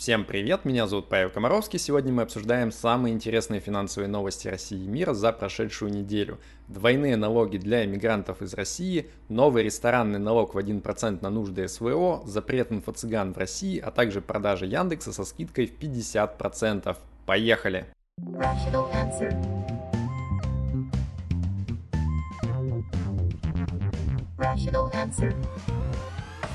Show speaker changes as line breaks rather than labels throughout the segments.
Всем привет, меня зовут Павел Комаровский. Сегодня мы обсуждаем самые интересные финансовые новости России и мира за прошедшую неделю. Двойные налоги для иммигрантов из России, новый ресторанный налог в 1% на нужды СВО, запрет инфо-цыган в России, а также продажа Яндекса со скидкой в 50%. Поехали! Rational answer.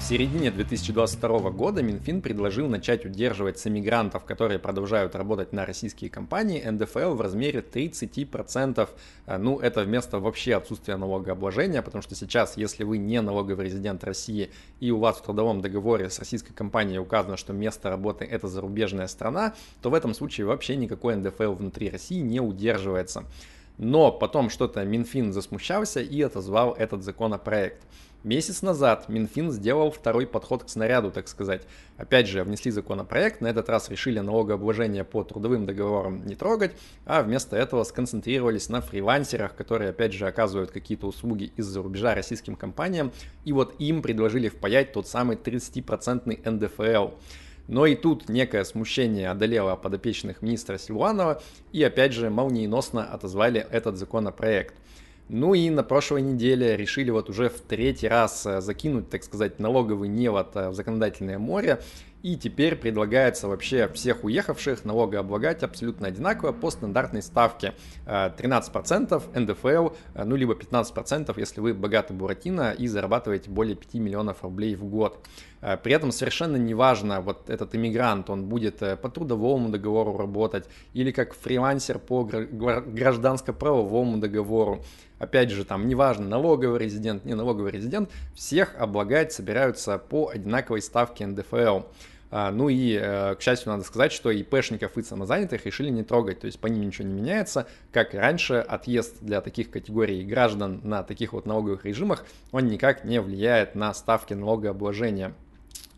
В середине 2022 года Минфин предложил начать удерживать с иммигрантов, которые продолжают работать на российские компании, НДФЛ в размере 30%. Э, ну, это вместо вообще отсутствия налогообложения, потому что сейчас, если вы не налоговый резидент России и у вас в трудовом договоре с российской компанией указано, что место работы это зарубежная страна, то в этом случае вообще никакой НДФЛ внутри России не удерживается. Но потом что-то Минфин засмущался и отозвал этот законопроект. Месяц назад Минфин сделал второй подход к снаряду, так сказать. Опять же, внесли законопроект, на этот раз решили налогообложение по трудовым договорам не трогать, а вместо этого сконцентрировались на фрилансерах, которые, опять же, оказывают какие-то услуги из-за рубежа российским компаниям, и вот им предложили впаять тот самый 30% НДФЛ. Но и тут некое смущение одолело подопечных министра Силуанова, и опять же молниеносно отозвали этот законопроект. Ну и на прошлой неделе решили вот уже в третий раз э, закинуть, так сказать, налоговый невод э, в законодательное море. И теперь предлагается вообще всех уехавших налогооблагать абсолютно одинаково по стандартной ставке. 13% э, НДФЛ, ну либо 15%, если вы богатый Буратино и зарабатываете более 5 миллионов рублей в год. При этом совершенно неважно, вот этот иммигрант, он будет по трудовому договору работать или как фрилансер по гражданско-правовому договору. Опять же, там, неважно, налоговый резидент, не налоговый резидент, всех облагать собираются по одинаковой ставке НДФЛ. А, ну и, э, к счастью, надо сказать, что ИПшников и самозанятых решили не трогать, то есть по ним ничего не меняется. Как и раньше, отъезд для таких категорий граждан на таких вот налоговых режимах, он никак не влияет на ставки налогообложения.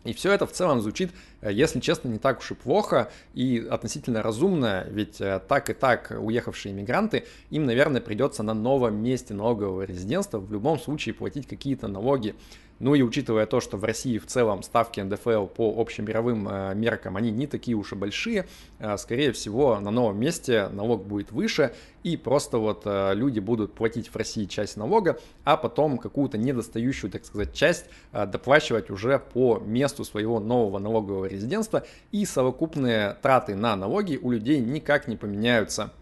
И все это в целом звучит, если честно, не так уж и плохо и относительно разумно, ведь э, так и так уехавшие иммигранты, им, наверное, придется на новом месте налогового резидентства в любом случае платить какие-то налоги. Ну и учитывая то, что в России в целом ставки НДФЛ по общемировым э, меркам, они не такие уж и большие, э, скорее всего на новом месте налог будет выше, и просто вот э, люди будут платить в России часть налога, а потом какую-то недостающую, так сказать, часть доплачивать уже по месту своего нового налогового резидентства, и совокупные траты на налоги у людей никак не поменяются.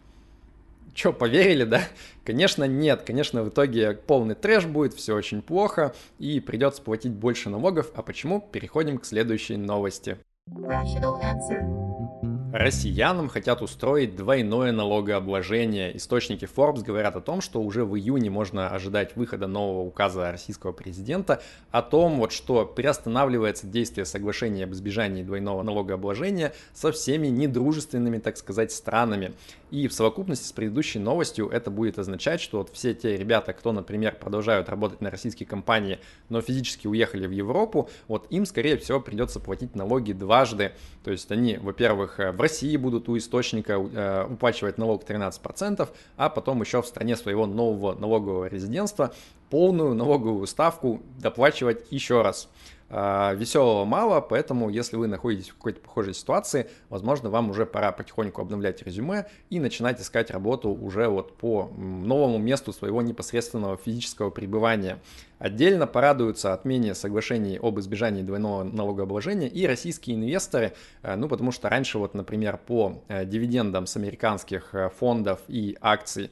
Что, поверили, да? Конечно, нет. Конечно, в итоге полный трэш будет, все очень плохо, и придется платить больше налогов. А почему? Переходим к следующей новости. Rational answer. Россиянам хотят устроить двойное налогообложение. Источники Forbes говорят о том, что уже в июне можно ожидать выхода нового указа российского президента о том, вот, что приостанавливается действие соглашения об избежании двойного налогообложения со всеми недружественными, так сказать, странами. И в совокупности с предыдущей новостью это будет означать, что вот все те ребята, кто, например, продолжают работать на российские компании, но физически уехали в Европу, вот им, скорее всего, придется платить налоги дважды. То есть они, во-первых, в России будут у источника э, уплачивать налог 13%, а потом еще в стране своего нового налогового резидентства полную налоговую ставку доплачивать еще раз. А, веселого мало, поэтому если вы находитесь в какой-то похожей ситуации, возможно, вам уже пора потихоньку обновлять резюме и начинать искать работу уже вот по новому месту своего непосредственного физического пребывания. Отдельно порадуются отмене соглашений об избежании двойного налогообложения и российские инвесторы, э, ну потому что раньше вот, например, по э, дивидендам с американских э, фондов и акций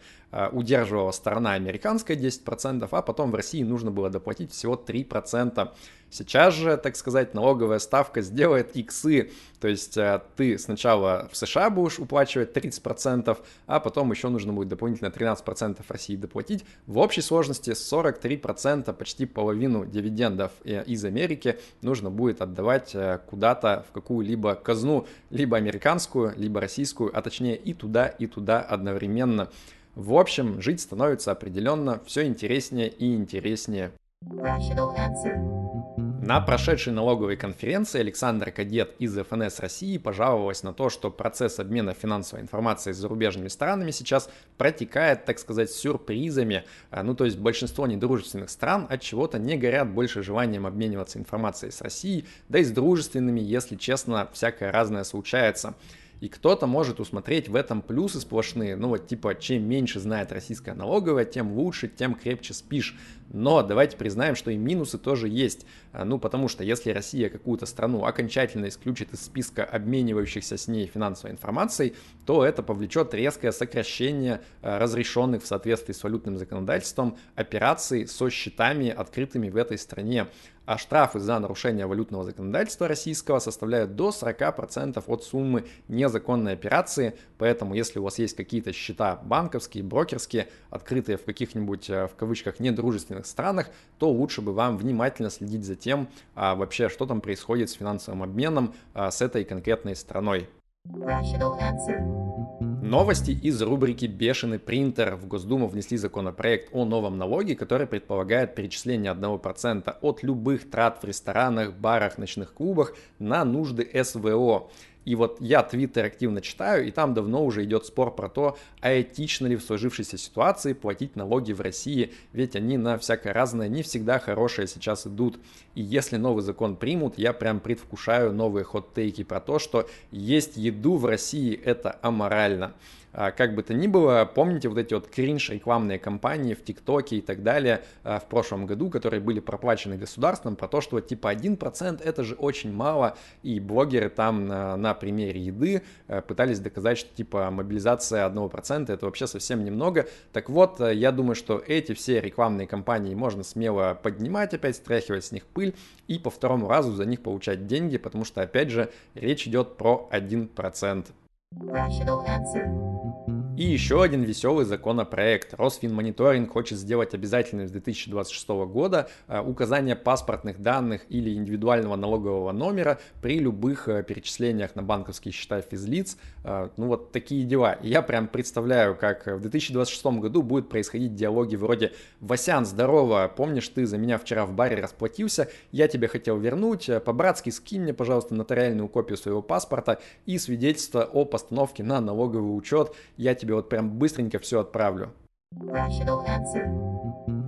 удерживала сторона американская 10%, а потом в России нужно было доплатить всего 3%. Сейчас же, так сказать, налоговая ставка сделает иксы, то есть э, ты сначала в США будешь уплачивать 30%, а потом еще нужно будет дополнительно 13% России доплатить. В общей сложности 43%, почти половину дивидендов э, из Америки нужно будет отдавать э, куда-то в какую-либо казну, либо американскую, либо российскую, а точнее и туда, и туда одновременно. В общем, жить становится определенно все интереснее и интереснее. Rational answer. На прошедшей налоговой конференции Александр Кадет из ФНС России пожаловалась на то, что процесс обмена финансовой информацией с зарубежными странами сейчас протекает, так сказать, сюрпризами. А, ну, то есть большинство недружественных стран от чего-то не горят больше желанием обмениваться информацией с Россией, да и с дружественными, если честно, всякое разное случается. И кто-то может усмотреть в этом плюсы сплошные. Ну вот типа, чем меньше знает российская налоговая, тем лучше, тем крепче спишь. Но давайте признаем, что и минусы тоже есть. А, ну потому что если Россия какую-то страну окончательно исключит из списка обменивающихся с ней финансовой информацией, то это повлечет резкое сокращение а, разрешенных в соответствии с валютным законодательством операций со счетами, открытыми в этой стране а штрафы за нарушение валютного законодательства российского составляют до 40% от суммы незаконной операции, поэтому если у вас есть какие-то счета банковские, брокерские, открытые в каких-нибудь, э, в кавычках, недружественных странах, то лучше бы вам внимательно следить за тем, а вообще, что там происходит с финансовым обменом а, с этой конкретной страной. Rational. Новости из рубрики «Бешеный принтер». В Госдуму внесли законопроект о новом налоге, который предполагает перечисление 1% от любых трат в ресторанах, барах, ночных клубах на нужды СВО. И вот я Твиттер активно читаю, и там давно уже идет спор про то, а этично ли в сложившейся ситуации платить налоги в России, ведь они на всякое разное не всегда хорошие сейчас идут. И если новый закон примут, я прям предвкушаю новые хот-тейки про то, что есть еду в России это аморально. А, как бы то ни было, помните вот эти вот кринж рекламные кампании в ТикТоке и так далее а, в прошлом году, которые были проплачены государством, про то, что типа 1% это же очень мало, и блогеры там на, на примере еды а, пытались доказать, что типа мобилизация 1% это вообще совсем немного. Так вот, я думаю, что эти все рекламные кампании можно смело поднимать опять, стряхивать с них пыль и по второму разу за них получать деньги, потому что, опять же, речь идет про 1%. Rational answer. И еще один веселый законопроект. Росфинмониторинг хочет сделать обязательным с 2026 года э, указание паспортных данных или индивидуального налогового номера при любых э, перечислениях на банковские счета физлиц. Э, ну вот такие дела. я прям представляю, как в 2026 году будет происходить диалоги вроде «Васян, здорово, помнишь, ты за меня вчера в баре расплатился, я тебе хотел вернуть, по-братски скинь мне, пожалуйста, нотариальную копию своего паспорта и свидетельство о постановке на налоговый учет, я тебе тебе вот прям быстренько все отправлю.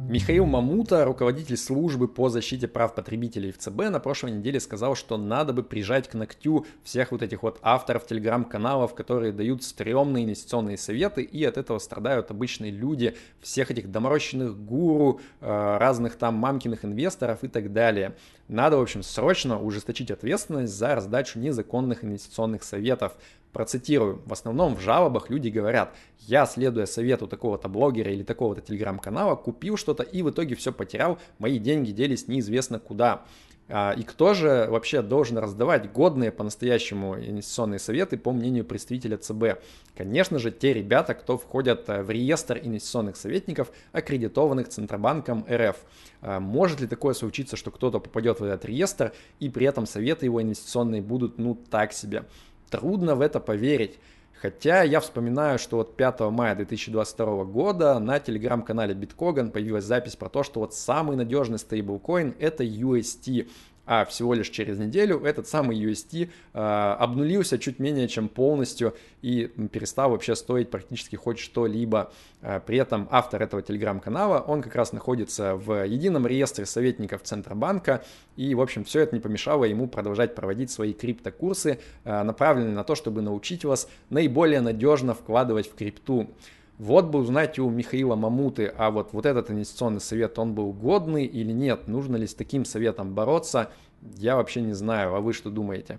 Михаил Мамута, руководитель службы по защите прав потребителей в ЦБ, на прошлой неделе сказал, что надо бы прижать к ногтю всех вот этих вот авторов телеграм-каналов, которые дают стрёмные инвестиционные советы, и от этого страдают обычные люди, всех этих доморощенных гуру, э, разных там мамкиных инвесторов и так далее. Надо, в общем, срочно ужесточить ответственность за раздачу незаконных инвестиционных советов. Процитирую, в основном в жалобах люди говорят, я, следуя совету такого-то блогера или такого-то телеграм-канала, купил что-то и в итоге все потерял, мои деньги делись неизвестно куда. А, и кто же вообще должен раздавать годные по-настоящему инвестиционные советы, по мнению представителя ЦБ? Конечно же, те ребята, кто входят э, в реестр инвестиционных советников, аккредитованных Центробанком РФ. А, может ли такое случиться, что кто-то попадет в этот реестр, и при этом советы его инвестиционные будут, ну, так себе? Трудно в это поверить. Хотя я вспоминаю, что вот 5 мая 2022 года на телеграм-канале Биткоган появилась запись про то, что вот самый надежный стейблкоин это UST а всего лишь через неделю этот самый UST э, обнулился чуть менее чем полностью и перестал вообще стоить практически хоть что-либо. Э, при этом автор этого телеграм-канала, он как раз находится в едином реестре советников Центробанка, и, в общем, все это не помешало ему продолжать проводить свои криптокурсы, э, направленные на то, чтобы научить вас наиболее надежно вкладывать в крипту. Вот бы узнать у Михаила Мамуты, а вот, вот этот инвестиционный совет, он был годный или нет, нужно ли с таким советом бороться, я вообще не знаю, а вы что думаете?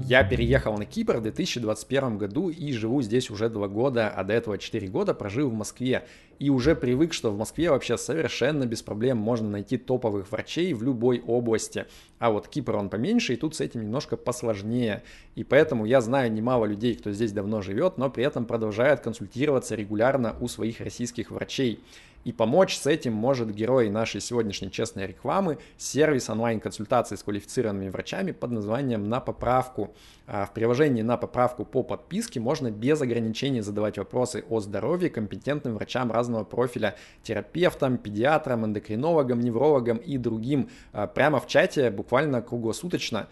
Я переехал на Кипр в 2021 году и живу здесь уже два года, а до этого 4 года прожил в Москве. И уже привык, что в Москве вообще совершенно без проблем можно найти топовых врачей в любой области. А вот Кипр он поменьше, и тут с этим немножко посложнее. И поэтому я знаю немало людей, кто здесь давно живет, но при этом продолжает консультироваться регулярно у своих российских врачей. И помочь с этим может герой нашей сегодняшней честной рекламы, сервис онлайн-консультации с квалифицированными врачами под названием «На поправку». Поправку. В приложении на поправку по подписке можно без ограничений задавать вопросы о здоровье компетентным врачам разного профиля, терапевтам, педиатрам, эндокринологам, неврологам и другим. Прямо в чате буквально круглосуточно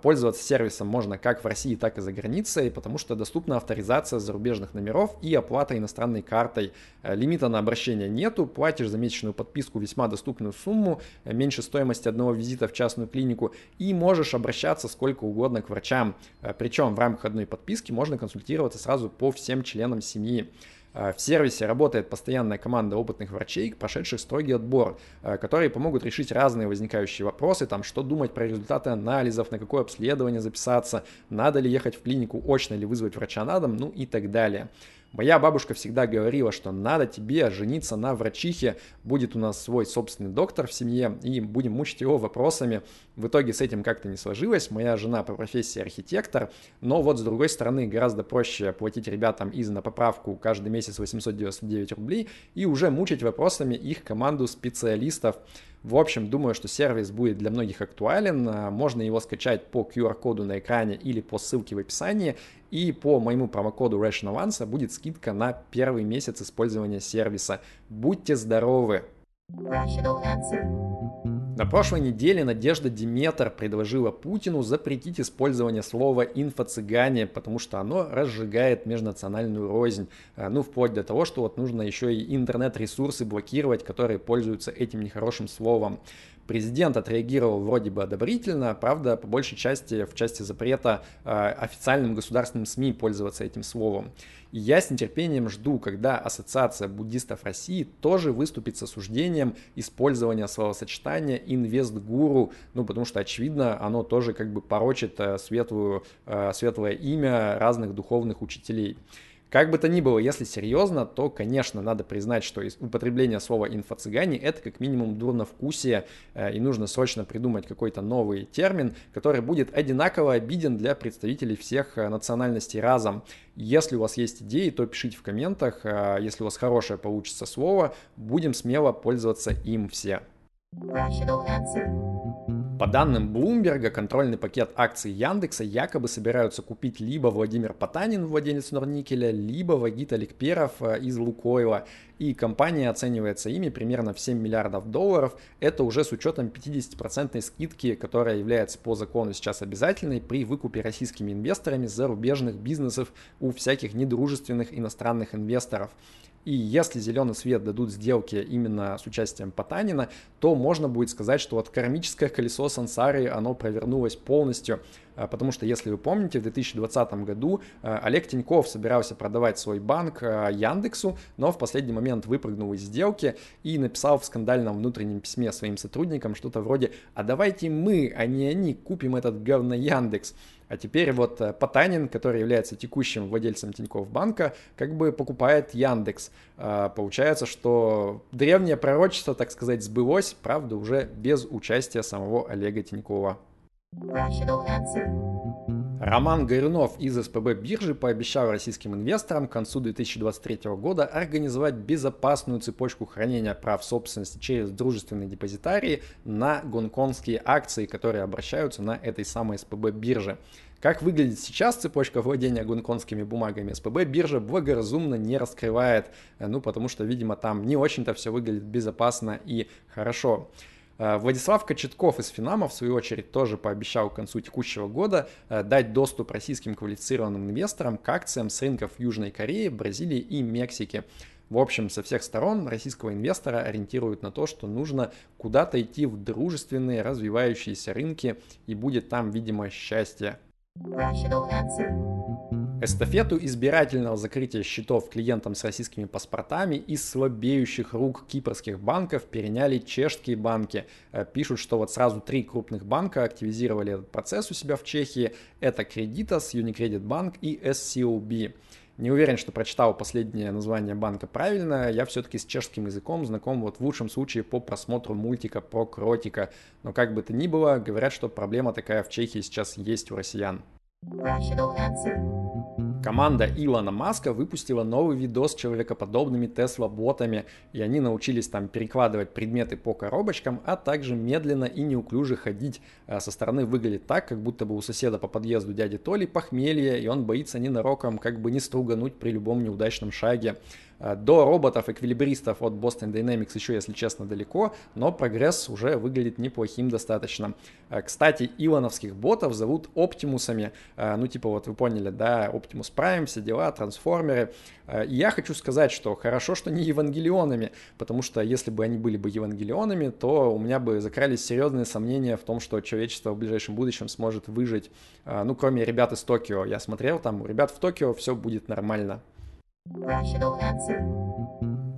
пользоваться сервисом можно как в России, так и за границей, потому что доступна авторизация зарубежных номеров и оплата иностранной картой. Лимита на обращение нету, платишь за месячную подписку весьма доступную сумму, меньше стоимости одного визита в частную клинику, и можешь обращаться сколько угодно к врачам. Э, Причем в рамках одной подписки можно консультироваться сразу по всем членам семьи. Э, в сервисе работает постоянная команда опытных врачей, прошедших строгий отбор, э, которые помогут решить разные возникающие вопросы, там, что думать про результаты анализов, на какое обследование записаться, надо ли ехать в клинику очно или вызвать врача на дом, ну и так далее. Моя бабушка всегда говорила, что надо тебе жениться на врачихе, будет у нас свой собственный доктор в семье, и будем мучить его вопросами. В итоге с этим как-то не сложилось. Моя жена по профессии архитектор, но вот с другой стороны гораздо проще платить ребятам из на поправку каждый месяц 899 рублей и уже мучить вопросами их команду специалистов. В общем, думаю, что сервис будет для многих актуален. А, можно его скачать по QR-коду на экране или по ссылке в описании. И по моему промокоду Rational будет скидка на первый месяц использования сервиса. Будьте здоровы! Rational answer. На прошлой неделе Надежда Диметр предложила Путину запретить использование слова «инфо-цыгане», потому что оно разжигает межнациональную рознь. Э, ну, вплоть до того, что вот нужно еще и интернет-ресурсы блокировать, которые пользуются этим нехорошим словом. Президент отреагировал вроде бы одобрительно, правда, по большей части в части запрета э, официальным государственным СМИ пользоваться этим словом. И я с нетерпением жду, когда Ассоциация буддистов России тоже выступит с осуждением использования словосочетания инвестгуру, ну, потому что, очевидно, оно тоже как бы порочит э, светлую, э, светлое имя разных духовных учителей. Как бы то ни было, если серьезно, то, конечно, надо признать, что употребление слова инфо-цыгане это как минимум дурновкусие, э, и нужно срочно придумать какой-то новый термин, который будет одинаково обиден для представителей всех э, национальностей разом. Если у вас есть идеи, то пишите в комментах, э, если у вас хорошее получится слово, будем смело пользоваться им все. По данным Bloomberg, контрольный пакет акций Яндекса якобы собираются купить либо Владимир Потанин, владелец Норникеля, либо Вагит Аликперов э, из Лукойла. И компания оценивается ими примерно в 7 миллиардов долларов. Это уже с учетом 50% скидки, которая является по закону сейчас обязательной при выкупе российскими инвесторами зарубежных бизнесов у всяких недружественных иностранных инвесторов. И если зеленый свет дадут сделки именно с участием Потанина, то можно будет сказать, что вот кармическое колесо сансары, оно провернулось полностью. А, потому что, если вы помните, в 2020 году а, Олег Тиньков собирался продавать свой банк а, Яндексу, но в последний момент выпрыгнул из сделки и написал в скандальном внутреннем письме своим сотрудникам что-то вроде «А давайте мы, а не они, купим этот говно Яндекс». А теперь вот э, Потанин, который является текущим владельцем Тинькофф банка, как бы покупает Яндекс. А, получается, что древнее пророчество, так сказать, сбылось, правда, уже без участия самого Олега Тинькова. Роман Горюнов из СПБ биржи пообещал российским инвесторам к концу 2023 года организовать безопасную цепочку хранения прав собственности через дружественные депозитарии на гонконгские акции, которые обращаются на этой самой СПБ бирже. Как выглядит сейчас цепочка владения гонконгскими бумагами, СПБ биржа благоразумно не раскрывает, ну потому что, видимо, там не очень-то все выглядит безопасно и хорошо. Э, Владислав Кочетков из Финама, в свою очередь, тоже пообещал к концу текущего года э, дать доступ российским квалифицированным инвесторам к акциям с рынков Южной Кореи, Бразилии и Мексики. В общем, со всех сторон российского инвестора ориентируют на то, что нужно куда-то идти в дружественные, развивающиеся рынки, и будет там, видимо, счастье. Эстафету избирательного закрытия счетов клиентам с российскими паспортами из слабеющих рук кипрских банков переняли чешские банки. Э, пишут, что вот сразу три крупных банка активизировали этот процесс у себя в Чехии. Это Creditas, Unicredit Bank и SCOB. Не уверен, что прочитал последнее название банка правильно. Я все-таки с чешским языком знаком вот в лучшем случае по просмотру мультика про кротика. Но как бы то ни было, говорят, что проблема такая в Чехии сейчас есть у россиян. Команда Илона Маска выпустила новый видос с человекоподобными Тесла-ботами, и они научились там перекладывать предметы по коробочкам, а также медленно и неуклюже ходить. А со стороны выглядит так, как будто бы у соседа по подъезду дяди Толи похмелье, и он боится ненароком как бы не стругануть при любом неудачном шаге. Э, до роботов-эквилибристов от Boston Dynamics еще, если честно, далеко, но прогресс уже выглядит неплохим достаточно. Э, кстати, илоновских ботов зовут оптимусами, э, ну типа вот вы поняли, да, Optimus Prime, все дела, трансформеры. И я хочу сказать, что хорошо, что не евангелионами, потому что если бы они были бы евангелионами, то у меня бы закрались серьезные сомнения в том, что человечество в ближайшем будущем сможет выжить. Ну, кроме ребят из Токио, я смотрел, там у ребят в Токио все будет нормально. Rational answer.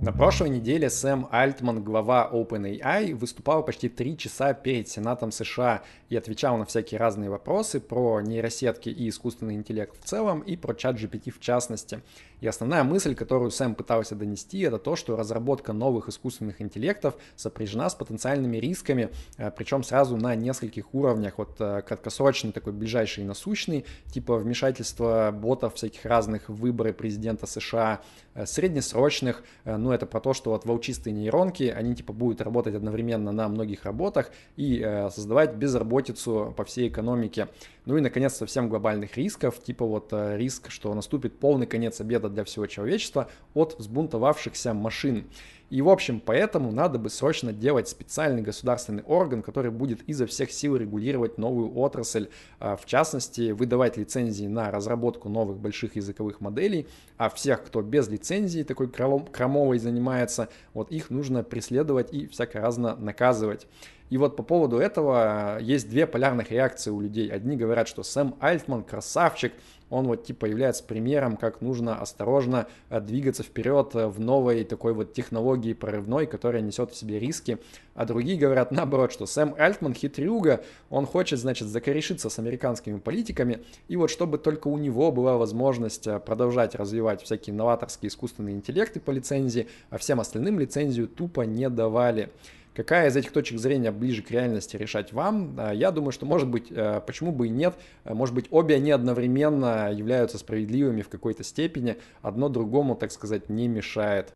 На прошлой неделе Сэм Альтман, глава OpenAI, выступал почти три часа перед Сенатом США и отвечал на всякие разные вопросы про нейросетки и искусственный интеллект в целом и про чат GPT в частности. И основная мысль, которую Сэм пытался донести, это то, что разработка новых искусственных интеллектов сопряжена с потенциальными рисками, э, причем сразу на нескольких уровнях. Вот э, краткосрочный такой ближайший и насущный, типа вмешательства ботов всяких разных в выборы президента США, э, среднесрочных, ну это про то, что вот волчистые нейронки, они типа будут работать одновременно на многих работах и создавать безработицу по всей экономике. Ну и, наконец, совсем глобальных рисков, типа вот э, риск, что наступит полный конец обеда для всего человечества от взбунтовавшихся машин. И, в общем, поэтому надо бы срочно делать специальный государственный орган, который будет изо всех сил регулировать новую отрасль, э, в частности, выдавать лицензии на разработку новых больших языковых моделей, а всех, кто без лицензии такой крамовой занимается, вот их нужно преследовать и всяко разно наказывать. И вот по поводу этого есть две полярных реакции у людей. Одни говорят, что Сэм Альтман красавчик, он вот типа является примером, как нужно осторожно э, двигаться вперед э, в новой такой вот технологии прорывной, которая несет в себе риски. А другие говорят наоборот, что Сэм Альтман хитрюга, он хочет, значит, закорешиться с американскими политиками, и вот чтобы только у него была возможность э, продолжать развивать всякие новаторские искусственные интеллекты по лицензии, а всем остальным лицензию тупо не давали. Какая из этих точек зрения ближе к реальности решать вам? А, я думаю, что может быть, э, почему бы и нет, э, может быть, обе они одновременно являются справедливыми в какой-то степени, одно другому, так сказать, не мешает.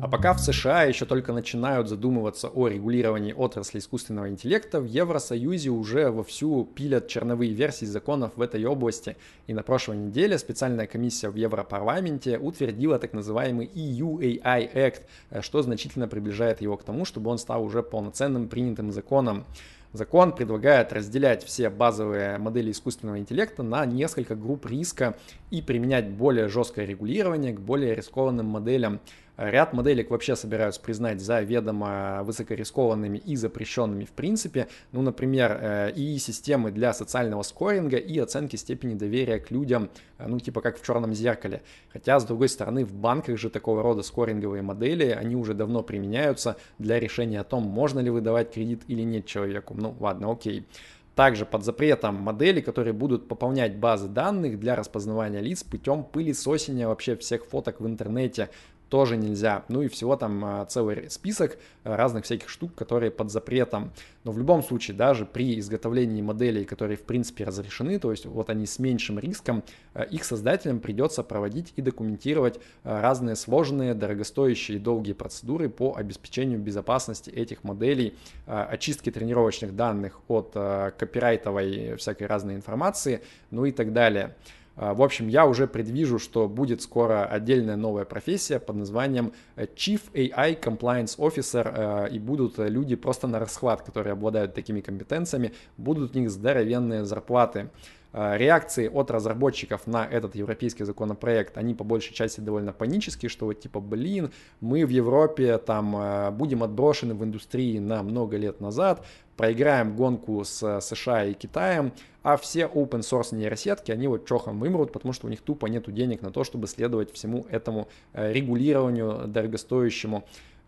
А пока в США еще только начинают задумываться о регулировании отрасли искусственного интеллекта, в Евросоюзе уже вовсю пилят черновые версии законов в этой области. И на прошлой неделе специальная комиссия в Европарламенте утвердила так называемый EU AI Act, э, что значительно приближает его к тому, чтобы он стал уже полноценным принятым законом. Закон предлагает разделять все базовые модели искусственного интеллекта на несколько групп риска и применять более жесткое регулирование к более рискованным моделям. Ряд моделек вообще собираются признать заведомо высокорискованными и запрещенными в принципе. Ну, например, ИИ-системы для социального скоринга и оценки степени доверия к людям, э, ну, типа как в черном зеркале. Хотя, с другой стороны, в банках же такого рода скоринговые модели, они уже давно применяются для решения о том, можно ли выдавать кредит или нет человеку. Ну, ладно, окей. Также под запретом модели, которые будут пополнять базы данных для распознавания лиц путем пылесосения вообще всех фоток в интернете тоже нельзя. Ну и всего там а, целый список а, разных всяких штук, которые под запретом. Но в любом случае, даже при изготовлении моделей, которые в принципе разрешены, то есть вот они с меньшим риском, а, их создателям придется проводить и документировать разные сложные, дорогостоящие и долгие процедуры по обеспечению безопасности этих моделей, очистки тренировочных данных от копирайтовой всякой разной информации, ну и так далее. А, в общем, я уже предвижу, что будет скоро отдельная новая профессия под названием э, Chief AI Compliance Officer, э, и будут люди просто на расхват, которые обладают такими компетенциями, будут у них здоровенные зарплаты. А, реакции от разработчиков на этот европейский законопроект, они по большей части довольно панические, что вот типа, блин, мы в Европе там э, будем отброшены в индустрии на много лет назад, проиграем гонку с США и Китаем, а все open source нейросетки, они вот чохом вымрут, потому что у них тупо нету денег на то, чтобы следовать всему этому э, регулированию дорогостоящему.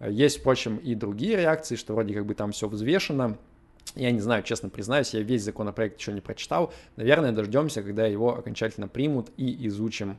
Есть, впрочем, и другие реакции, что вроде как бы там все взвешено, я не знаю, честно признаюсь, я весь законопроект еще не прочитал. Наверное, дождемся, когда его окончательно примут и изучим.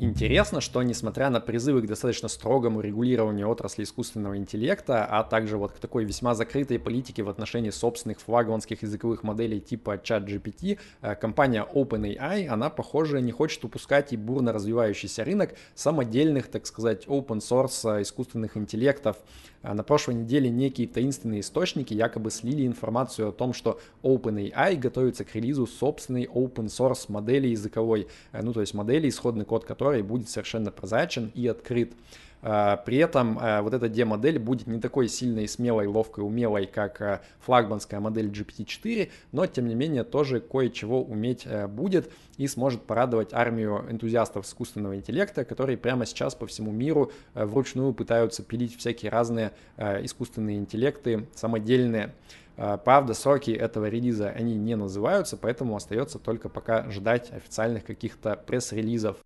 Интересно, что несмотря на призывы к достаточно строгому регулированию отрасли искусственного интеллекта, а также вот к такой весьма закрытой политике в отношении собственных флагманских языковых моделей типа ChatGPT, э, компания OpenAI, она, похоже, не хочет упускать и бурно развивающийся рынок самодельных, так сказать, open source э, искусственных интеллектов. Э, на прошлой неделе некие таинственные источники якобы слили информацию о том, что OpenAI готовится к релизу собственной open source модели языковой, ну то есть модели, исходный код которой будет совершенно прозрачен и открыт. А, при этом а, вот эта D-модель будет не такой сильной, смелой, ловкой, умелой, как а, флагманская модель GPT-4, но тем не менее тоже кое-чего уметь будет и сможет порадовать армию энтузиастов искусственного интеллекта, которые прямо сейчас по всему миру вручную пытаются пилить всякие разные искусственные интеллекты самодельные. Правда, сроки этого релиза, они не называются, поэтому остается только пока ждать официальных каких-то пресс-релизов.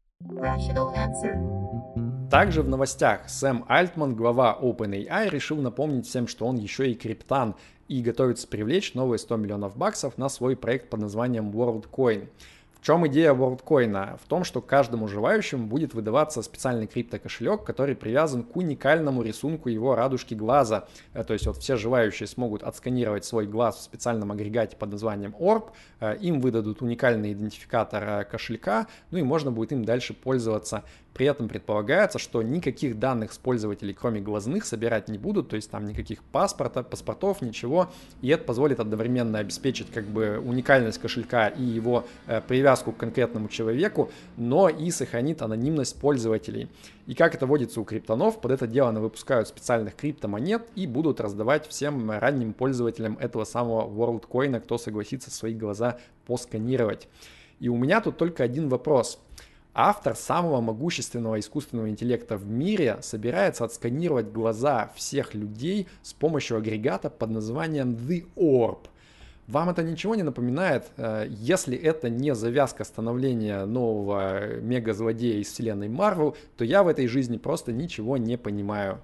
Также в новостях Сэм Альтман, глава OpenAI, решил напомнить всем, что он еще и криптан и готовится привлечь новые 100 миллионов баксов на свой проект под названием WorldCoin. В чем идея WorldCoin? В том, что каждому желающему будет выдаваться специальный криптокошелек, который привязан к уникальному рисунку его радужки глаза. Э, то есть вот все желающие смогут отсканировать свой глаз в специальном агрегате под названием Orb, э, им выдадут уникальный идентификатор э, кошелька, ну и можно будет им дальше пользоваться при этом предполагается, что никаких данных с пользователей, кроме глазных, собирать не будут, то есть там никаких паспорта, паспортов, ничего. И это позволит одновременно обеспечить как бы уникальность кошелька и его э, привязку к конкретному человеку, но и сохранит анонимность пользователей. И как это водится у криптонов, под это дело они выпускают специальных криптомонет и будут раздавать всем ранним пользователям этого самого WorldCoin, кто согласится свои глаза посканировать. И у меня тут только один вопрос – Автор самого могущественного искусственного интеллекта в мире собирается отсканировать глаза всех людей с помощью агрегата под названием The Orb. Вам это ничего не напоминает? Э, если это не завязка становления нового мега-злодея из вселенной Марвел, то я в этой жизни просто ничего не понимаю.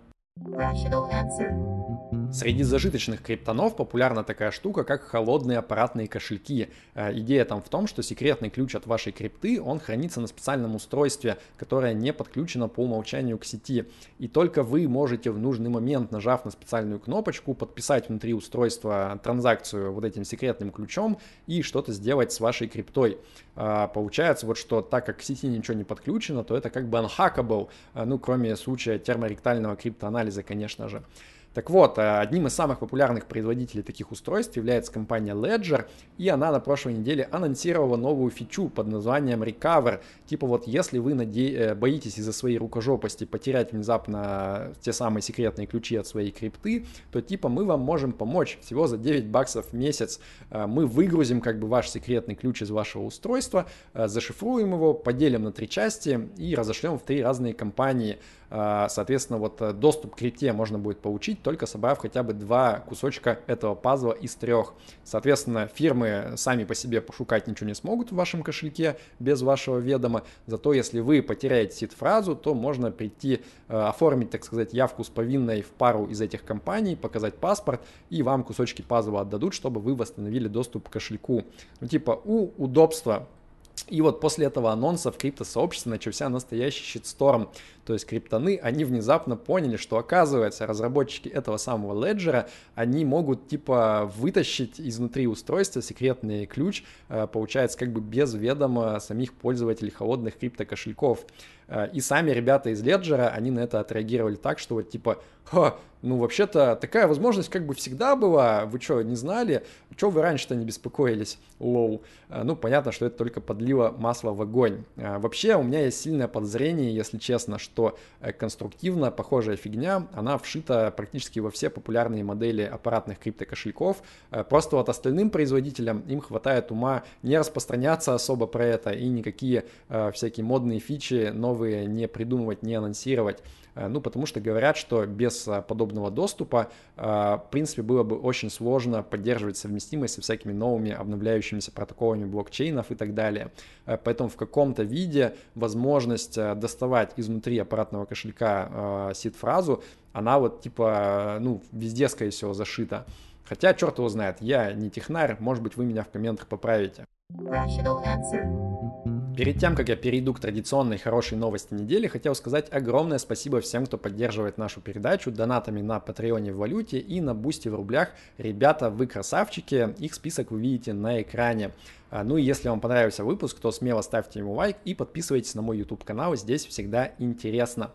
Среди зажиточных криптонов популярна такая штука, как холодные аппаратные кошельки. Э, идея там в том, что секретный ключ от вашей крипты, он хранится на специальном устройстве, которое не подключено по умолчанию к сети. И только вы можете в нужный момент, нажав на специальную кнопочку, подписать внутри устройства транзакцию вот этим секретным ключом и что-то сделать с вашей криптой. Э, получается вот, что так как к сети ничего не подключено, то это как бы unhackable, э, ну кроме случая терморектального криптоанализа анализа, конечно же. Так вот, э, одним из самых популярных производителей таких устройств является компания Ledger, и она на прошлой неделе анонсировала новую фичу под названием Recover. Типа вот, если вы наде... Э, боитесь из-за своей рукожопости потерять внезапно те самые секретные ключи от своей крипты, то типа мы вам можем помочь всего за 9 баксов в месяц. Э, мы выгрузим как бы ваш секретный ключ из вашего устройства, зашифруем его, поделим на три части и разошлем в три разные компании. Соответственно, вот доступ к крипте можно будет получить только собрав хотя бы два кусочка этого пазла из трех. Соответственно, фирмы сами по себе пошукать ничего не смогут в вашем кошельке без вашего ведома. Зато если вы потеряете сид-фразу, то можно прийти, э, оформить, так сказать, явку с повинной в пару из этих компаний, показать паспорт, и вам кусочки пазла отдадут, чтобы вы восстановили доступ к кошельку. Ну, типа, у удобства и вот после этого анонса в криптосообществе начался настоящий щитсторм. То есть криптоны, они внезапно поняли, что оказывается разработчики этого самого леджера, они могут типа вытащить изнутри устройства секретный ключ, э, получается как бы без ведома самих пользователей холодных криптокошельков. Э, и сами ребята из Леджера, они на это отреагировали так, что вот типа, Ха, ну вообще-то такая возможность как бы всегда была, вы что, не знали? Что вы раньше-то не беспокоились? Лоу. Э, ну, понятно, что это только подлило масло в огонь. Э, вообще, у меня есть сильное подозрение, если честно, что конструктивно похожая фигня, она вшита практически во все популярные модели аппаратных криптокошельков. Просто вот остальным производителям им хватает ума не распространяться особо про это и никакие всякие модные фичи, новые новые не придумывать, не анонсировать. Э, ну, потому что говорят, что без э, подобного доступа, э, в принципе, было бы очень сложно поддерживать совместимость со всякими новыми обновляющимися протоколами блокчейнов и так далее. Поэтому в каком-то виде возможность доставать изнутри аппаратного кошелька сид-фразу, она вот типа, ну, везде, скорее всего, зашита. Хотя, черт его знает, я не технарь, может быть, вы меня в комментах поправите. Перед тем, как я перейду к традиционной хорошей новости недели, хотел сказать огромное спасибо всем, кто поддерживает нашу передачу донатами на Патреоне в валюте и на Бусти в рублях. Ребята, вы красавчики, их список вы видите на экране. А, ну и если вам понравился выпуск, то смело ставьте ему лайк и подписывайтесь на мой YouTube канал, здесь всегда интересно.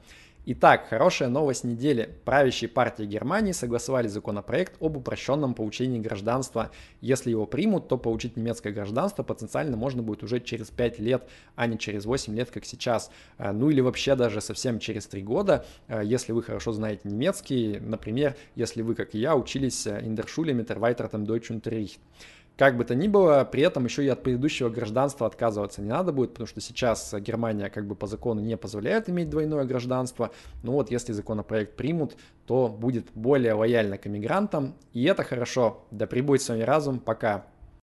Итак, хорошая новость недели. Правящие партии Германии согласовали законопроект об упрощенном получении гражданства. Если его примут, то получить немецкое гражданство потенциально можно будет уже через 5 лет, а не через 8 лет, как сейчас. А, ну или вообще даже совсем через 3 года, а, если вы хорошо знаете немецкий. Например, если вы, как и я, учились Schule mit erweitertem Deutsch Unterricht. Как бы то ни было, при этом еще и от предыдущего гражданства отказываться не надо будет, потому что сейчас Германия как бы по закону не позволяет иметь двойное гражданство. Но вот если законопроект примут, то будет более лояльно к иммигрантам, и это хорошо. Да прибудет с вами разум, пока.